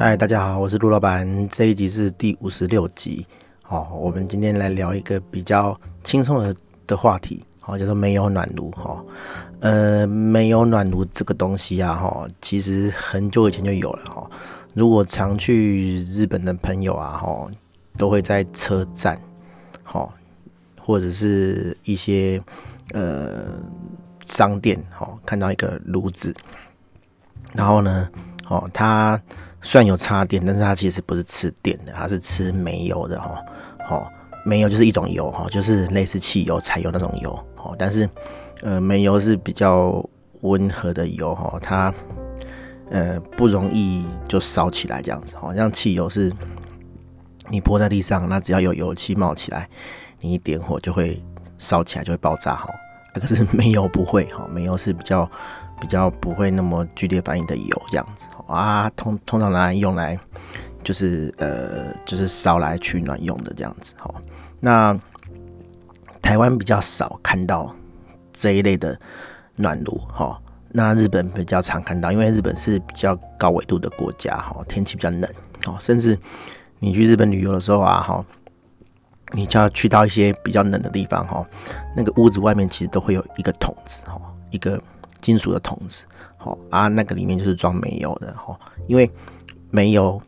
嗨，大家好，我是陆老板。这一集是第五十六集。好，我们今天来聊一个比较轻松的的话题，好，叫做煤油暖炉。哈，呃，煤油暖炉这个东西啊，哈，其实很久以前就有了。哈，如果常去日本的朋友啊，哈，都会在车站，哈，或者是一些呃商店，哈，看到一个炉子，然后呢，哦，它。虽然有插电，但是它其实不是吃电的，它是吃煤油的哈。哦，煤油就是一种油哈，就是类似汽油、柴油那种油。哦，但是呃，煤油是比较温和的油哈，它呃不容易就烧起来这样子。好像汽油是你泼在地上，那只要有油气冒起来，你一点火就会烧起来，就会爆炸哈。可是煤油不会哈，煤油是比较。比较不会那么剧烈反应的油这样子啊，通通常拿来用来就是呃就是烧来取暖用的这样子哈。那台湾比较少看到这一类的暖炉哈。那日本比较常看到，因为日本是比较高纬度的国家哈，天气比较冷哦。甚至你去日本旅游的时候啊哈，你就要去到一些比较冷的地方哈，那个屋子外面其实都会有一个桶子哈，一个。金属的桶子，好啊，那个里面就是装煤油的哈，因为煤油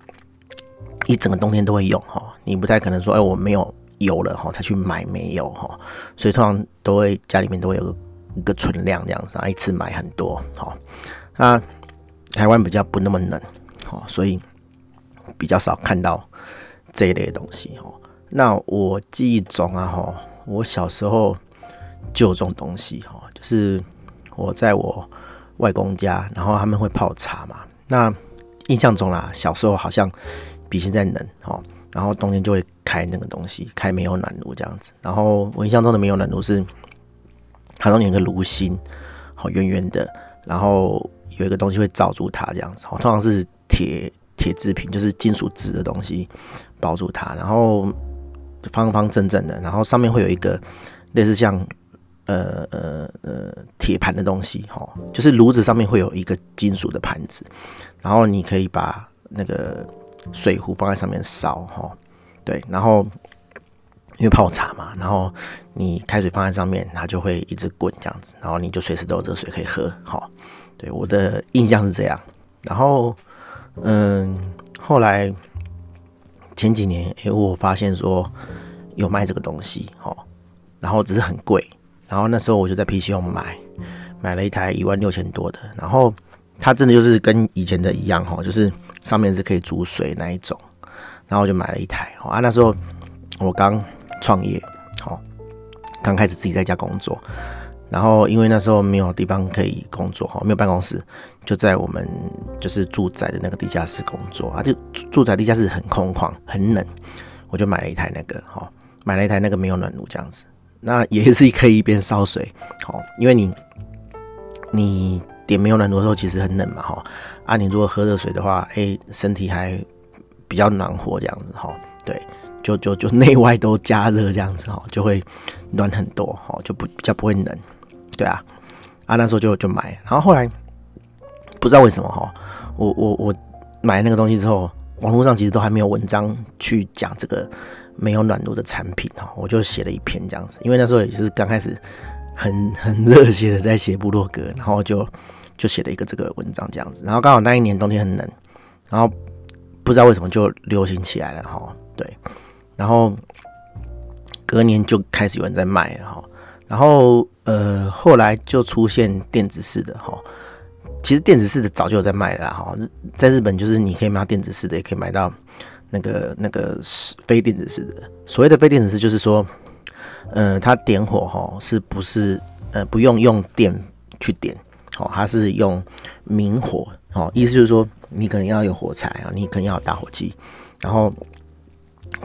一整个冬天都会用哈，你不太可能说，哎，我没有油了哈，才去买煤油哈，所以通常都会家里面都会有个一个存量这样子啊，一次买很多哈。那台湾比较不那么冷哈，所以比较少看到这一类东西哦。那我记忆中啊哈，我小时候就有这种东西哈，就是。我在我外公家，然后他们会泡茶嘛。那印象中啦，小时候好像比现在冷哦。然后冬天就会开那个东西，开煤油暖炉这样子。然后我印象中的煤油暖炉是，它中间有个炉心，好圆圆的，然后有一个东西会罩住它这样子。通常是铁铁制品，就是金属制的东西包住它，然后方方正正的，然后上面会有一个类似像。呃呃呃，铁盘的东西哈，就是炉子上面会有一个金属的盘子，然后你可以把那个水壶放在上面烧哈，对，然后因为泡茶嘛，然后你开水放在上面，它就会一直滚这样子，然后你就随时都有这个水可以喝哈。对，我的印象是这样，然后嗯，后来前几年哎，我发现说有卖这个东西哈，然后只是很贵。然后那时候我就在 PCO 买，买了一台一万六千多的，然后它真的就是跟以前的一样哈，就是上面是可以煮水那一种，然后我就买了一台啊。那时候我刚创业，好，刚开始自己在家工作，然后因为那时候没有地方可以工作哈，没有办公室，就在我们就是住宅的那个地下室工作啊，就住宅地下室很空旷，很冷，我就买了一台那个哈，买了一台那个没有暖炉这样子。那也是可以一边烧水，好，因为你你点煤油暖炉的时候其实很冷嘛，哈，啊，你如果喝热水的话，哎，身体还比较暖和这样子，哈，对，就就就内外都加热这样子，哈，就会暖很多，哈，就不比较不会冷，对啊，啊，那时候就就买，然后后来不知道为什么，哈，我我我买那个东西之后，网络上其实都还没有文章去讲这个。没有暖炉的产品哈，我就写了一篇这样子，因为那时候也是刚开始很 很热血的在写部落格，然后就就写了一个这个文章这样子，然后刚好那一年冬天很冷，然后不知道为什么就流行起来了哈，对，然后隔年就开始有人在卖了哈，然后呃后来就出现电子式的哈，其实电子式的早就有在卖了哈，在日本就是你可以买到电子式的，也可以买到。那个那个是非电子式的，所谓的非电子式就是说，呃，它点火哈，是不是呃不用用电去点，哦，它是用明火，哦，意思就是说你可能要有火柴啊，你可能要有打火机，然后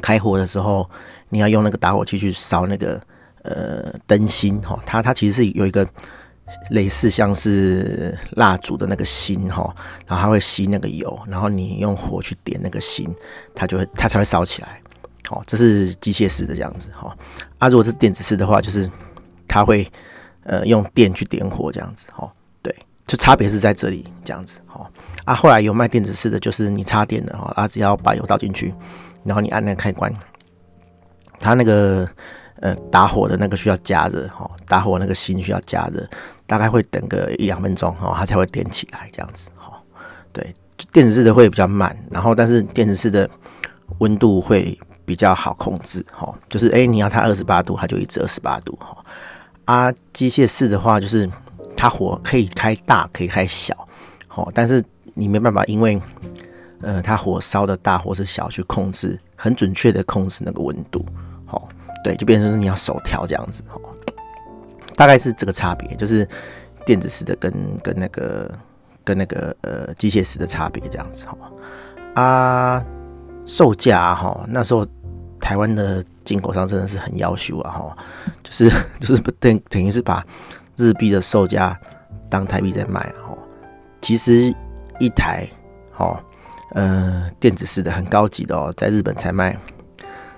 开火的时候你要用那个打火机去烧那个呃灯芯，哈，它它其实是有一个。类似像是蜡烛的那个芯哈，然后它会吸那个油，然后你用火去点那个芯，它就会它才会烧起来。哦，这是机械式的这样子哈。啊，如果是电子式的话，就是它会呃用电去点火这样子哈。对，就差别是在这里这样子，哈啊，后来有卖电子式的，就是你插电的哈，啊，只要把油倒进去，然后你按那个开关，它那个呃打火的那个需要加热哈，打火那个芯需要加热，大概会等个一两分钟哈，它才会点起来这样子，哈，对，电子式的会比较慢，然后但是电子式的温度会比较好控制，哈，就是哎你要它二十八度，它就一直二十八度，哈，啊，机械式的话就是。它火可以开大，可以开小，好，但是你没办法，因为呃，它火烧的大或是小去控制，很准确的控制那个温度，好，对，就变成是你要手调这样子，哈，大概是这个差别，就是电子式的跟跟那个跟那个呃机械式的差别这样子，哈，啊，售价哈，那时候台湾的进口商真的是很要求啊，哈，就是 就是等等于是把。日币的售价当台币在卖哦，其实一台哦，呃，电子式的很高级的哦，在日本才卖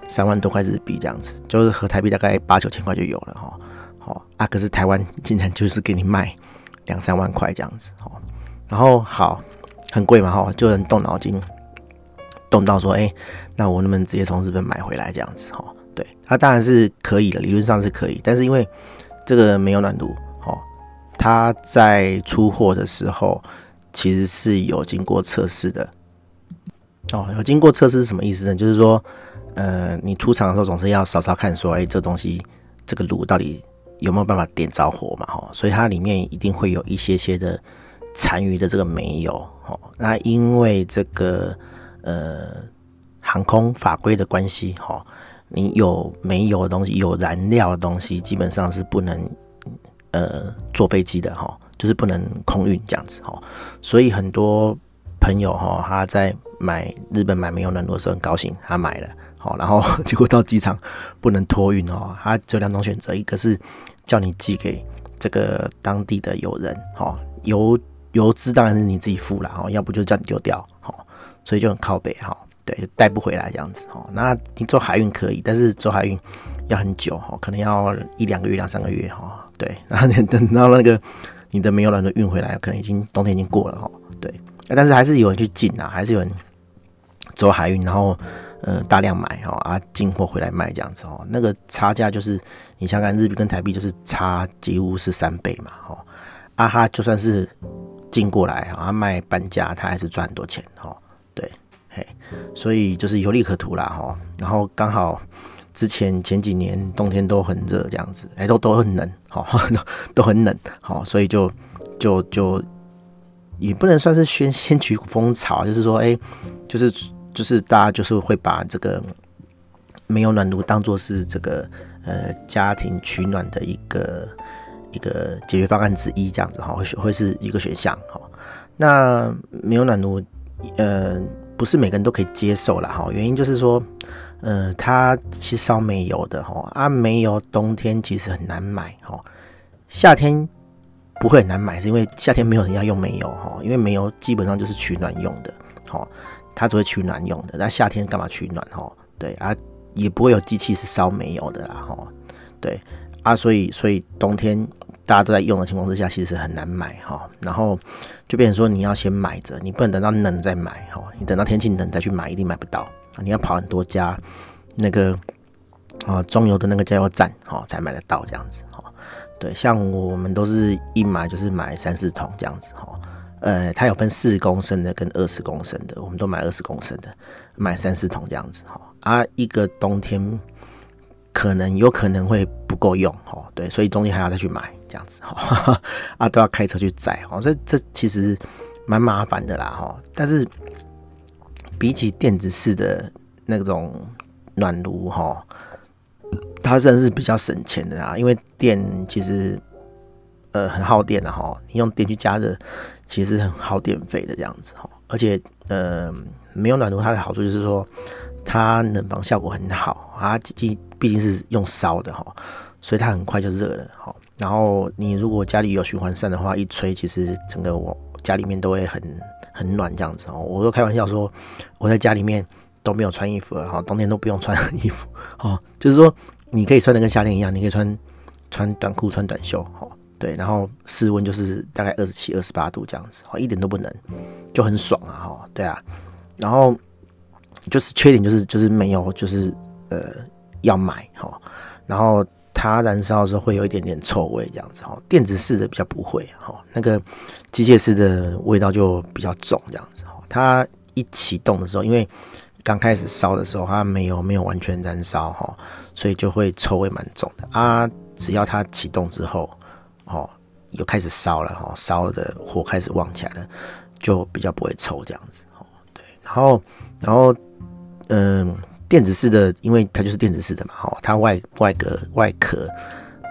三万多块日币这样子，就是合台币大概八九千块就有了哈。哦啊，可是台湾竟然就是给你卖两三万块这样子哦，然后好很贵嘛哈，就能动脑筋动到说，哎，那我能不能直接从日本买回来这样子哈？对，它当然是可以的，理论上是可以，但是因为这个没有暖炉。它在出货的时候，其实是有经过测试的。哦，有经过测试什么意思呢？就是说，呃，你出厂的时候总是要稍稍看说，哎，这东西这个炉到底有没有办法点着火嘛？哈，所以它里面一定会有一些些的残余的这个煤油。哦，那因为这个呃航空法规的关系，哈，你有煤油的东西，有燃料的东西，基本上是不能。呃，坐飞机的哈，就是不能空运这样子哈，所以很多朋友哈，他在买日本买没有暖炉的时候很高兴，他买了，哦，然后 结果到机场不能托运哦，他只有两种选择，一个是叫你寄给这个当地的友人，哈，邮邮资当然是你自己付了哈，要不就叫你丢掉，哈，所以就很靠北哈，对，带不回来这样子哈，那你坐海运可以，但是坐海运要很久哈，可能要一两个月、两三个月哈。对，然后你等到那个你的煤油暖炉运回来，可能已经冬天已经过了哈。对，但是还是有人去进啊，还是有人走海运，然后呃大量买哦啊进货回来卖这样子哦。那个差价就是你想看，日币跟台币就是差几乎是三倍嘛哈。啊哈，就算是进过来啊卖半价，他还是赚很多钱哦。对，嘿，所以就是有利可图啦哈。然后刚好。之前前几年冬天都很热，这样子，哎、都都很冷，好，都很冷，好，所以就就就也不能算是先先取风潮，就是说，哎、就是就是大家就是会把这个没有暖炉当做是这个呃家庭取暖的一个一个解决方案之一，这样子哈，会会是一个选项，哈。那没有暖炉，呃，不是每个人都可以接受啦，哈，原因就是说。呃，它其实烧煤油的哈，啊，煤油冬天其实很难买哈，夏天不会很难买，是因为夏天没有人要用煤油哈，因为煤油基本上就是取暖用的，哈，它只会取暖用的，那夏天干嘛取暖哈？对啊，也不会有机器是烧煤油的啦哈，对啊，所以所以冬天大家都在用的情况之下，其实很难买哈，然后就变成说你要先买着，你不能等到冷再买哈，你等到天气冷再去买，一定买不到。你要跑很多家那个啊中油的那个加油站，哈，才买得到这样子，哈。对，像我们都是一买就是买三四桶这样子，哈。呃，它有分四公升的跟二十公升的，我们都买二十公升的，买三四桶这样子，哈。啊，一个冬天可能有可能会不够用，哈。对，所以中间还要再去买这样子，哈。啊，都要开车去载，哦，这这其实蛮麻烦的啦，哈。但是。比起电子式的那种暖炉哈，它算是比较省钱的啊，因为电其实呃很耗电的哈，你用电去加热其实很耗电费的这样子哈，而且呃没有暖炉它的好处就是说它冷房效果很好，它毕毕竟是用烧的哈，所以它很快就热了哈。然后你如果家里有循环扇的话，一吹其实整个我家里面都会很。很暖这样子哦，我都开玩笑说，我在家里面都没有穿衣服了哈，冬天都不用穿 衣服哦，就是说你可以穿的跟夏天一样，你可以穿穿短裤穿短袖哈，对，然后室温就是大概二十七、二十八度这样子，哦，一点都不冷，就很爽啊，哈，对啊，然后就是缺点就是就是没有就是呃要买哈，然后它燃烧的时候会有一点点臭味这样子哈，电子式的比较不会哈，那个机械式的味道就比较重这样子哈，它一启动的时候，因为刚开始烧的时候它没有没有完全燃烧哈，所以就会臭味蛮重的。啊，只要它启动之后。哦，又开始烧了哈，烧的火开始旺起来了，就比较不会臭这样子哦。对，然后，然后，嗯，电子式的，因为它就是电子式的嘛，哈，它外外壳外壳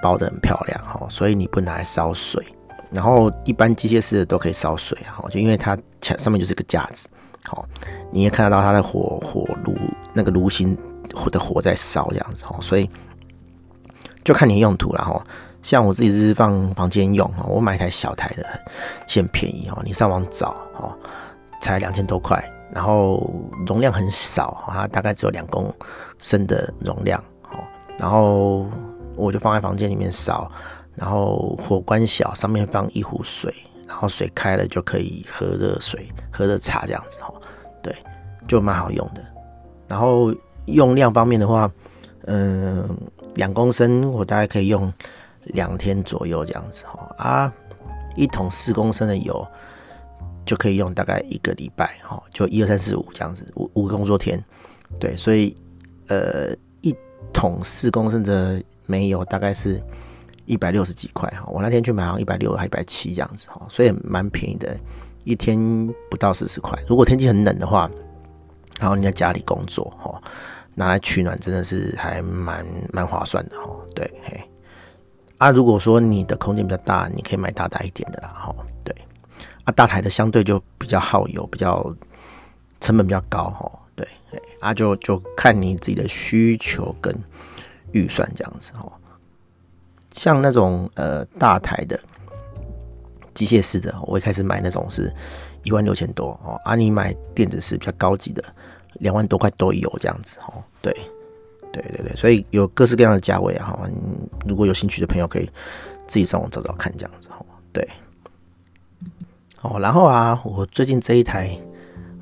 包得很漂亮哈，所以你不拿来烧水。然后一般机械式的都可以烧水哈，就因为它墙上面就是个架子，好，你也看得到它的火火炉那个炉芯的火在烧这样子哈，所以就看你用途了哈。像我自己是放房间用哈，我买一台小台的，其实很便宜哈，你上网找哈，才两千多块，然后容量很少，它大概只有两公升的容量，然后我就放在房间里面烧，然后火关小，上面放一壶水，然后水开了就可以喝热水、喝热茶这样子哈，对，就蛮好用的。然后用量方面的话，嗯，两公升我大概可以用。两天左右这样子哈啊，一桶四公升的油就可以用大概一个礼拜哈，就一二三四五这样子五五个工作天，对，所以呃一桶四公升的煤油大概是一百六十几块哈，我那天去买好像一百六还一百七这样子哈，所以蛮便宜的，一天不到四十块。如果天气很冷的话，然后你在家里工作哈，拿来取暖真的是还蛮蛮划算的哈，对嘿。啊，如果说你的空间比较大，你可以买大台一点的啦，哈，对，啊，大台的相对就比较耗油，比较成本比较高，哈，对，啊，就就看你自己的需求跟预算这样子，哈，像那种呃大台的机械式的，我一开始买那种是一万六千多，哦，啊，你买电子式比较高级的，两万多块都有这样子，哦，对。对对对，所以有各式各样的价位啊，哈，如果有兴趣的朋友可以自己上网找找看，这样子哈。对，哦，然后啊，我最近这一台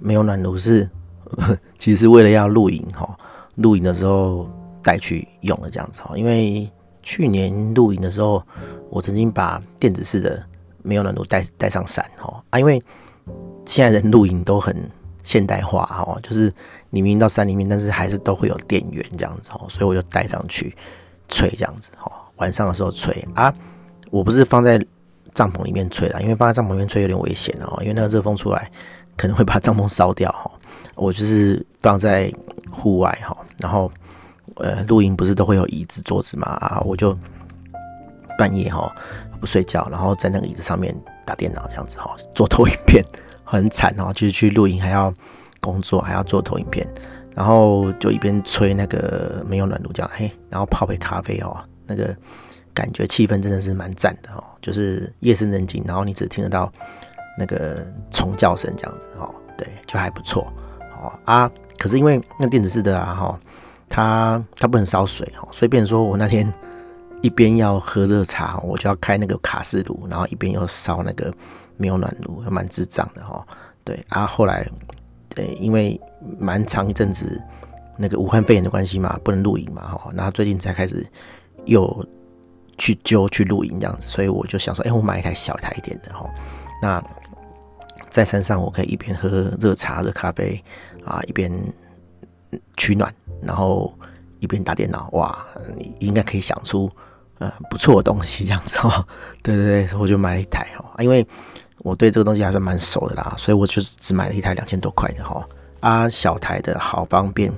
没有暖炉是，其实是为了要露营哈，露营的时候带去用的这样子哈。因为去年露营的时候，我曾经把电子式的没有暖炉带带上山哈啊，因为现在人露营都很现代化哈，就是。你明明到山里面，但是还是都会有电源这样子哦，所以我就带上去吹这样子哦。晚上的时候吹啊，我不是放在帐篷里面吹啦，因为放在帐篷里面吹有点危险哦，因为那个热风出来可能会把帐篷烧掉哈。我就是放在户外哈，然后呃露营不是都会有椅子桌子嘛啊，我就半夜哈不睡觉，然后在那个椅子上面打电脑这样子哈，做投影片很惨哦，就是去露营还要。工作还要做投影片，然后就一边吹那个没有暖炉，这样嘿，然后泡杯咖啡哦，那个感觉气氛真的是蛮赞的哦，就是夜深人静，然后你只听得到那个虫叫声这样子哦，对，就还不错哦啊。可是因为那电子式的啊哈，它它不能烧水哦，所以变成说我那天一边要喝热茶，我就要开那个卡式炉，然后一边又烧那个没有暖炉，还蛮智障的哈。对啊，后来。对，因为蛮长一阵子那个武汉肺炎的关系嘛，不能露营嘛，哈，然后最近才开始又去揪去露营这样子，所以我就想说，哎，我买一台小台一点的哈，那在山上我可以一边喝热茶、热咖啡啊，一边取暖，然后一边打电脑，哇，你应该可以想出呃不错的东西这样子哈，对对对，所以我就买了一台哈，因为。我对这个东西还算蛮熟的啦，所以我就是只买了一台两千多块的哈，啊小台的好方便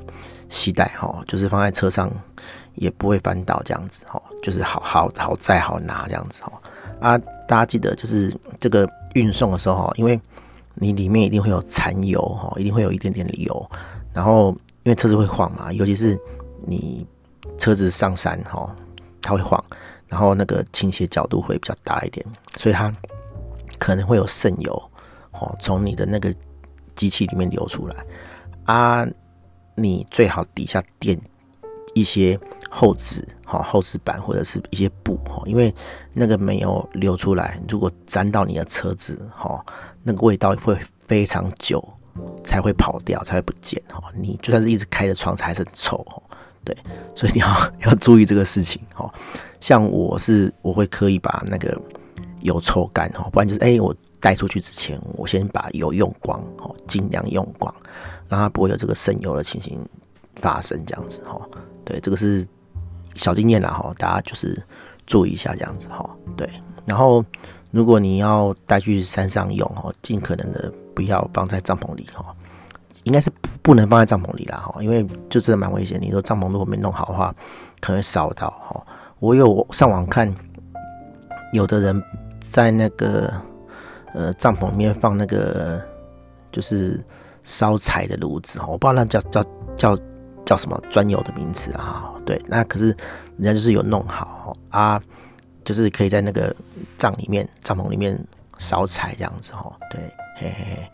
携带哈，就是放在车上也不会翻倒这样子哈，就是好好好载好拿这样子哈，啊大家记得就是这个运送的时候哈，因为你里面一定会有残油哈，一定会有一点点油，然后因为车子会晃嘛，尤其是你车子上山哈，它会晃，然后那个倾斜角度会比较大一点，所以它。可能会有渗油哦，从你的那个机器里面流出来啊！你最好底下垫一些厚纸哈，厚纸板或者是一些布哈，因为那个没有流出来，如果沾到你的车子哈，那个味道会非常久才会跑掉，才会不见哈。你就算是一直开着窗子还是很臭哈。对，所以你要 要注意这个事情哈。像我是我会刻意把那个油抽干哈，不然就是哎，我带出去之前我先把油用光哈，尽量用光，让它不会有这个渗油的情形发生这样子哈。对，这个是。小经验啦哈，大家就是注意一下这样子哈。对，然后如果你要带去山上用哈，尽可能的不要放在帐篷里哈，应该是不不能放在帐篷里啦哈，因为就真的蛮危险。你说帐篷如果没弄好的话，可能会烧到哈。我有上网看，有的人在那个呃帐篷里面放那个就是烧柴的炉子哈，我不知道那叫叫叫。叫什么专有的名词啊？对，那可是人家就是有弄好啊，就是可以在那个帐里面、帐篷里面烧柴这样子哈。对，嘿嘿嘿，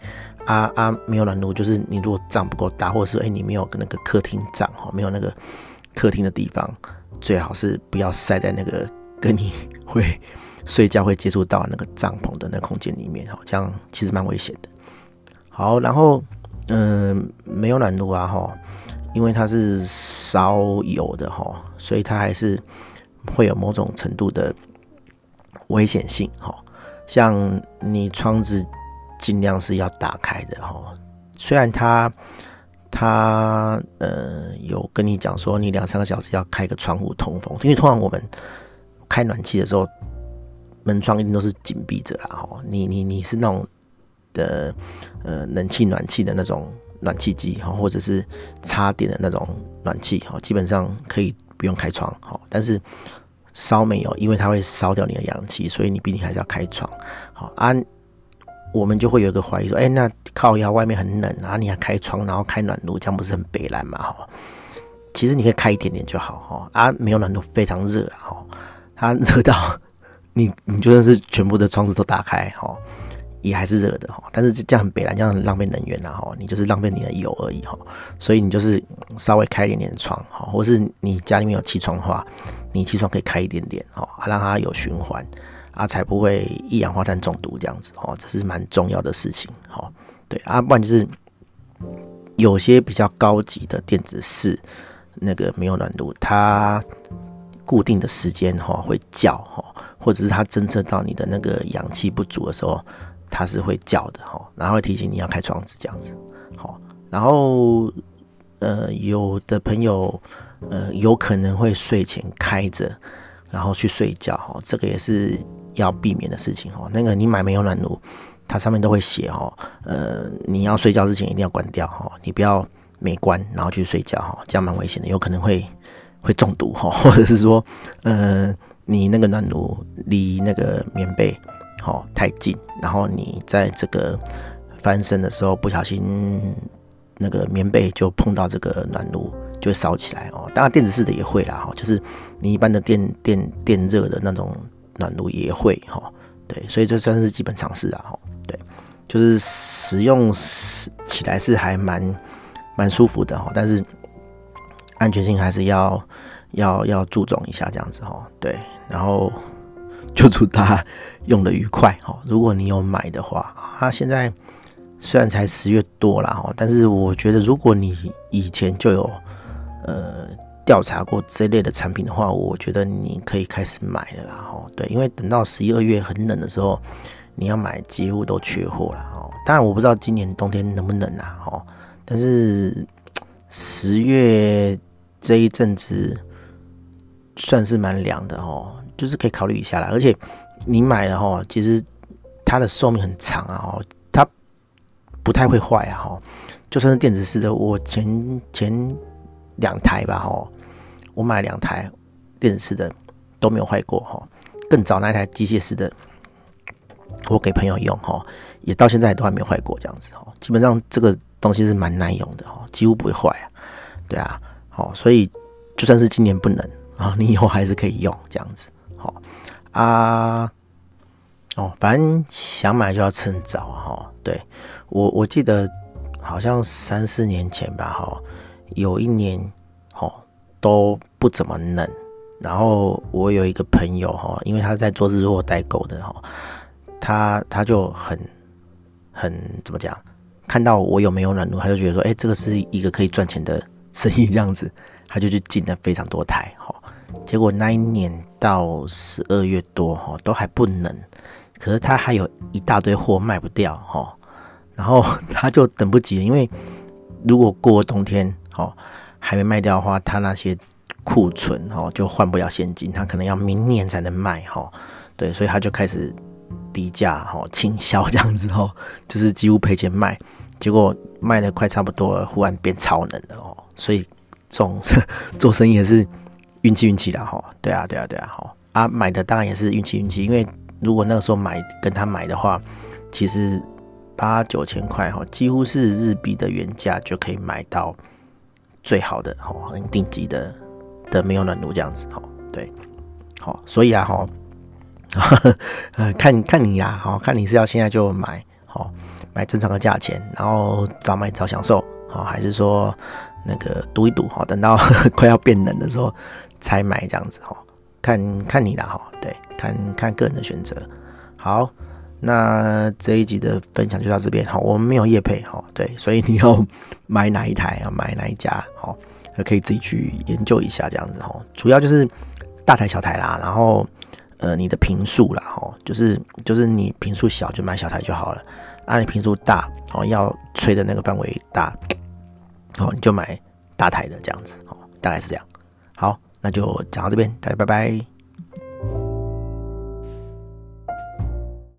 啊啊，没有暖炉，就是你如果帐不够大，或者是哎、你没有那个客厅帐哈，没有那个客厅的地方，最好是不要晒在那个跟你会睡觉会接触到那个帐篷的那空间里面哈，这样其实蛮危险的。好，然后嗯，没有暖炉啊哈。因为它是烧油的哈，所以它还是会有某种程度的危险性哈。像你窗子尽量是要打开的哈，虽然它它呃有跟你讲说你两三个小时要开个窗户通风，因为通常我们开暖气的时候门窗一定都是紧闭着啦哈。你你你是那种的呃冷气暖气的那种。暖气机哈，或者是插电的那种暖气哈，基本上可以不用开窗哈。但是烧煤油，因为它会烧掉你的氧气，所以你毕竟还是要开窗。好啊，我们就会有一个怀疑说，哎、那靠腰外面很冷啊，你还开窗，然后开暖炉，这样不是很北烂嘛？哈，其实你可以开一点点就好哈。啊，没有暖炉非常热哈，它热到你，你就算是全部的窗子都打开哈。也还是热的哈，但是这样很北烂，这样很浪费能源呐哈，你就是浪费你的油而已哈，所以你就是稍微开一点点窗哈，或是你家里面有气窗的话，你气窗可以开一点点哈，让它有循环啊，才不会一氧化碳中毒这样子哦，这是蛮重要的事情哈。对啊，不然就是有些比较高级的电子式那个没有暖炉，它固定的时间哈会叫哈，或者是它侦测到你的那个氧气不足的时候。它是会叫的哈，然后提醒你要开窗子这样子，好，然后呃，有的朋友呃有可能会睡前开着，然后去睡觉哈，这个也是要避免的事情哈。那个你买没有暖炉，它上面都会写哈，呃，你要睡觉之前一定要关掉哈，你不要没关然后去睡觉哈，这样蛮危险的，有可能会会中毒哈，或者是说，呃，你那个暖炉离那个棉被。好，太近，然后你在这个翻身的时候不小心，那个棉被就碰到这个暖炉，就烧起来哦。当然电子式的也会啦，哈，就是你一般的电电电热的那种暖炉也会哈。对，所以这算是基本常识啊，哈。对，就是使用起来是还蛮蛮舒服的哈，但是安全性还是要要要注重一下这样子哦。对，然后。就祝他用的愉快哦！如果你有买的话，啊，现在虽然才十月多了哈，但是我觉得如果你以前就有呃调查过这类的产品的话，我觉得你可以开始买了啦哈。对，因为等到十一二月很冷的时候，你要买几乎都缺货了哦。当然我不知道今年冬天能不能啊哈，但是十月这一阵子算是蛮凉的哦。就是可以考虑一下啦，而且你买了哈，其实它的寿命很长啊，哈，它不太会坏啊，哈，就算是电子式的，我前前两台吧，哈，我买两台电子式的都没有坏过，哈，更早那台机械式的，我给朋友用，哈，也到现在都还没有坏过，这样子，哈，基本上这个东西是蛮耐用的，哈，几乎不会坏啊，对啊，好，所以就算是今年不能啊，你以后还是可以用这样子。好啊，哦，反正想买就要趁早哈。对我，我记得好像三四年前吧，哈，有一年，哈，都不怎么冷。然后我有一个朋友哈，因为他在做日货代购的哈，他他就很很怎么讲？看到我有没有暖炉，他就觉得说，哎，这个是一个可以赚钱的 生意，这样子，他就去进了非常多台哈。结果那一年到十二月多哈，都还不能，可是他还有一大堆货卖不掉哈，然后他就等不及了，因为如果过冬天哈还没卖掉的话，他那些。库存哦，就换不了现金，他可能要明年才能卖哈，对，所以他就开始低价哈倾销这样子哦，就是几乎赔钱卖，结果卖的快差不多了，忽然变超能了哦，所以这种 做生意也是运气运气的哈，对啊对啊对啊哈啊买的当然也是运气运气，因为如果那个时候买跟他买的话，其实八九千块哈，几乎是日币的原价就可以买到最好的哈，很顶级的。的没有暖炉这样子哈，对，好，所以啊哈，看看你呀，好，看你是要现在就买，好，买正常的价钱，然后早买早享受，好，还是说那个赌一赌，哈，等到 快要变冷的时候才买这样子哈，看看你啦哈，对，看看个人的选择。好，那这一集的分享就到这边，好，我们没有业配，哈，对，所以你要买哪一台啊，买哪一家，好。可以自己去研究一下这样子哦，主要就是大台小台啦，然后呃你的坪数啦吼，就是就是你坪数小就买小台就好了，啊你平数大哦要吹的那个范围大，哦你就买大台的这样子哦，大概是这样。好，那就讲到这边，大家拜拜。